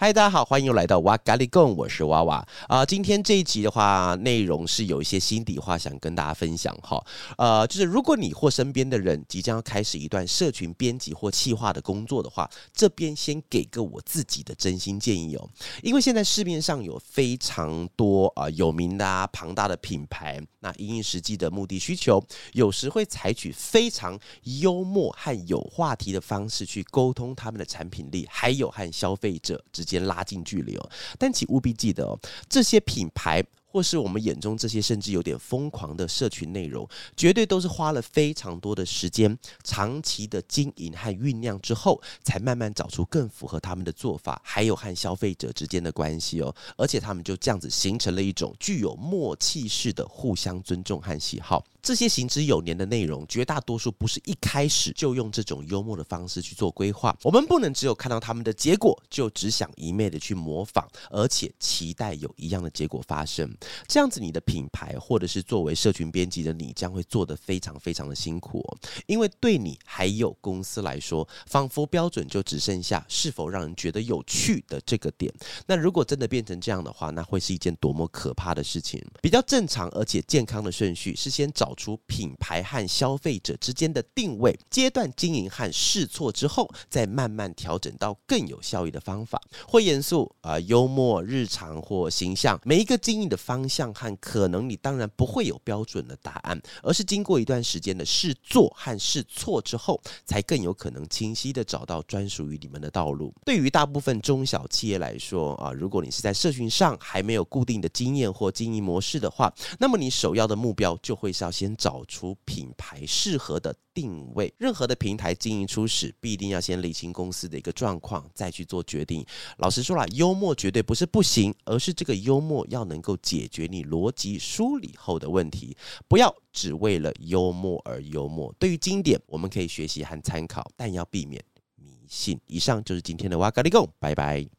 嗨，大家好，欢迎又来到哇嘎哩供，我是娃娃啊、今天这一集的话，内容是有一些心底话想跟大家分享哈。呃，就是如果你或身边的人即将要开始一段社群编辑或企划的工作的话，这边先给个我自己的真心建议哦。因为现在市面上有非常多啊、有名的啊庞大的品牌，那因应实际的目的需求，有时会采取非常幽默和有话题的方式去沟通他们的产品力，还有和消费者之间拉近距离哦，但请务必记得哦，这些品牌。或是我们眼中这些甚至有点疯狂的社群内容，绝对都是花了非常多的时间、长期的经营和酝酿之后，才慢慢找出更符合他们的做法，还有和消费者之间的关系哦。而且他们就这样子形成了一种具有默契式的互相尊重和喜好。这些行之有年的内容，绝大多数不是一开始就用这种幽默的方式去做规划。我们不能只有看到他们的结果，就只想一昧的去模仿，而且期待有一样的结果发生。这样子，你的品牌或者是作为社群编辑的你，将会做得非常非常的辛苦哦。因为对你还有公司来说，仿佛标准就只剩下是否让人觉得有趣的这个点。那如果真的变成这样的话，那会是一件多么可怕的事情。比较正常而且健康的顺序是先找出品牌和消费者之间的定位、阶段经营和试错之后，再慢慢调整到更有效益的方法。或严肃啊、呃，幽默、日常或形象，每一个经营的方向和可能，你当然不会有标准的答案，而是经过一段时间的试做和试错之后，才更有可能清晰的找到专属于你们的道路。对于大部分中小企业来说啊，如果你是在社群上还没有固定的经验或经营模式的话，那么你首要的目标就会是要先找出品牌适合的定位。任何的平台经营初始，必定要先理清公司的一个状况，再去做决定。老实说啦，幽默绝对不是不行，而是这个幽默要能够解决你逻辑梳理后的问题，不要只为了幽默而幽默。对于经典，我们可以学习和参考，但要避免迷信。以上就是今天的哇嘎哩供，拜拜。